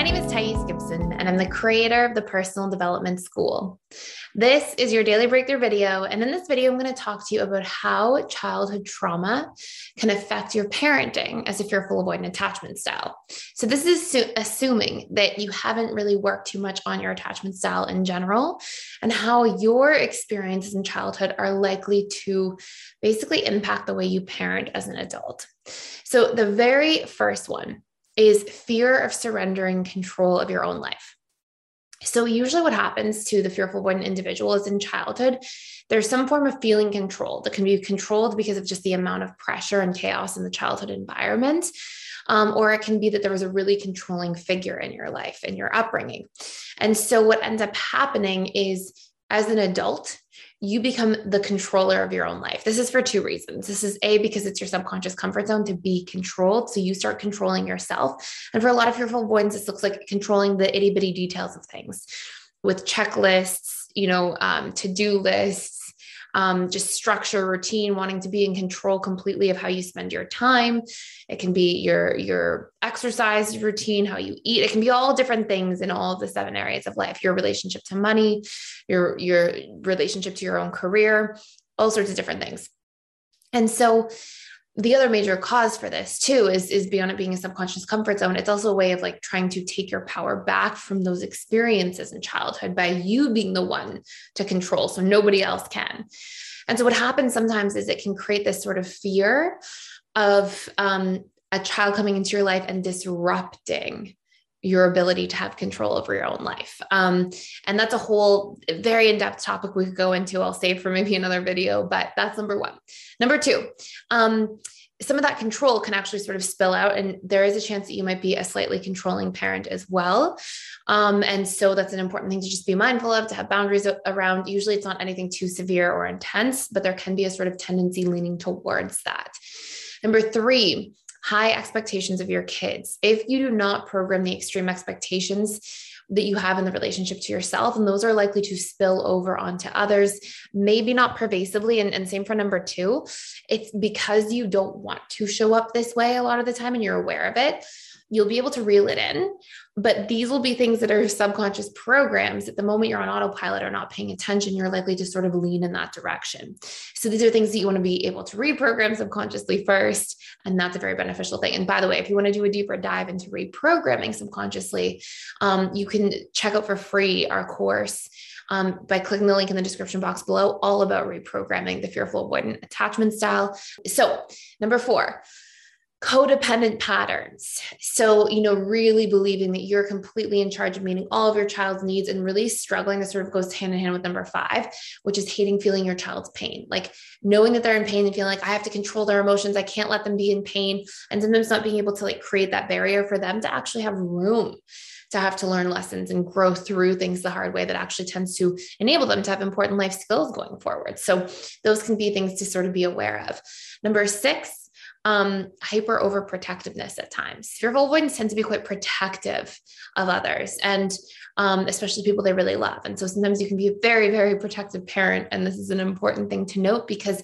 My name is Thais Gibson, and I'm the creator of the Personal Development School. This is your daily breakthrough video. And in this video, I'm going to talk to you about how childhood trauma can affect your parenting as if you're a fearful avoidant attachment style. So, this is su- assuming that you haven't really worked too much on your attachment style in general and how your experiences in childhood are likely to basically impact the way you parent as an adult. So, the very first one is fear of surrendering control of your own life. So, usually, what happens to the fearful avoidant individual is in childhood, there's some form of feeling controlled that can be controlled because of just the amount of pressure and chaos in the childhood environment. Um, or it can be that there was a really controlling figure in your life in your upbringing. And so, what ends up happening is as an adult, you become the controller of your own life. This is for two reasons. This is A, because it's your subconscious comfort zone to be controlled. So you start controlling yourself. And for a lot of fearful avoidants, this looks like controlling the itty bitty details of things with checklists, you know, um, to do lists, um, just structure routine wanting to be in control completely of how you spend your time. It can be your your exercise routine how you eat. It can be all different things in all the seven areas of life. Your relationship to money your your relationship to your own career all sorts of different things. And so the other major cause for this too is is beyond it being a subconscious comfort zone it's also a way of like trying to take your power back from those experiences in childhood by you being the one to control so nobody else can. And so what happens sometimes is it can create this sort of fear of um, a child coming into your life and disrupting your ability to have control over your own life. Um, and that's a whole very in depth topic we could go into. I'll save for maybe another video, but that's number one. Number two, um, some of that control can actually sort of spill out, and there is a chance that you might be a slightly controlling parent as well. Um, and so that's an important thing to just be mindful of, to have boundaries around. Usually it's not anything too severe or intense, but there can be a sort of tendency leaning towards that. Number three, high expectations of your kids. If you do not program the extreme expectations, that you have in the relationship to yourself. And those are likely to spill over onto others, maybe not pervasively. And, and, same for number two, it's because you don't want to show up this way a lot of the time and you're aware of it you'll be able to reel it in. But these will be things that are subconscious programs. At the moment you're on autopilot or not paying attention, you're likely to sort of lean in that direction. So these are things that you want to be able to reprogram subconsciously first. And that's a very beneficial thing. And by the way, if you want to do a deeper dive into reprogramming subconsciously, um, you can check out for free our course. Um, by clicking the link in the description box below, all about reprogramming the fearful avoidant attachment style. So, number four, codependent patterns. So, you know, really believing that you're completely in charge of meeting all of your child's needs and really struggling. This sort of goes hand in hand with number five, which is hating feeling your child's pain. Like knowing that they're in pain and feeling like I have to control their emotions. I can't let them be in pain. And sometimes not being able to like create that barrier for them to actually have room to have to learn lessons and grow through things the hard way that actually tends to enable them to have important life skills going forward. So, those can be things to sort of be aware of. Number six, um, hyper overprotectiveness at times. Fearful avoidants tend to be quite protective of others and um, especially people they really love. And so sometimes you can be a very, very protective parent. And this is an important thing to note because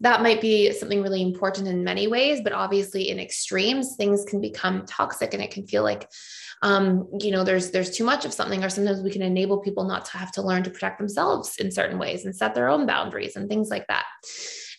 that might be something really important in many ways, but obviously in extremes, things can become toxic and it can feel like um, you know, there's there's too much of something, or sometimes we can enable people not to have to learn to protect themselves in certain ways and set their own boundaries and things like that.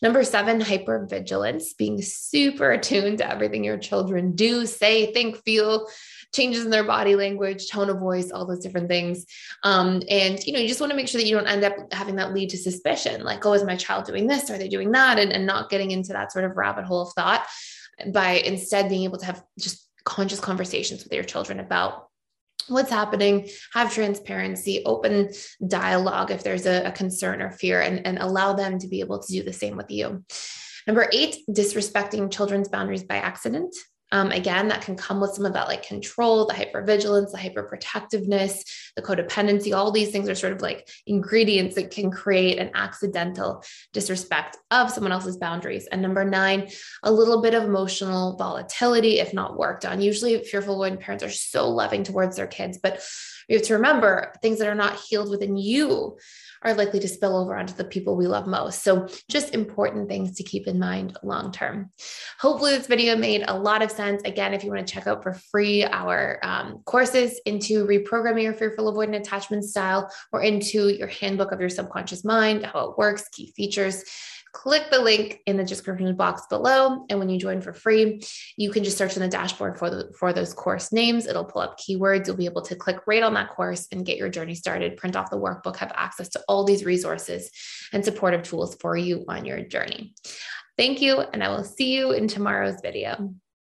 Number seven, hypervigilance, being super attuned to everything your children do, say, think, feel, changes in their body language, tone of voice, all those different things. Um, and you know, you just want to make sure that you don't end up having that lead to suspicion, like, oh, is my child doing this? Are they doing that? And, and not getting into that sort of rabbit hole of thought by instead being able to have just conscious conversations with your children about what's happening, have transparency, open dialogue if there's a, a, concern or fear, and, and allow them to be able to do the same with you. Number eight, disrespecting children's boundaries by accident. Um, again, that can come with some of that like control, the hypervigilance, the hyperprotectiveness, the codependency. All these things are sort of like ingredients that can create an accidental disrespect of someone else's boundaries. And number nine, a little bit of emotional volatility if not worked on. Usually, fearful when parents are so loving towards their kids, but you have to remember things that are not healed within you are likely to spill over onto the people we love most. So, just important things to keep in mind long term. Hopefully, this video made a lot of sense sense. Again, if you want to check out for free our um, courses into reprogramming your fearful avoidant attachment style or into your handbook of your subconscious mind, how it works, key features, click the link in the description box below. And when you join for free, you can just search in the dashboard for, the, for those course names. It'll pull up keywords. You'll be able to click right on that course and get your journey started, print off the workbook, have access to all these resources and supportive tools for you on your journey. Thank you, and I will see you in tomorrow's video.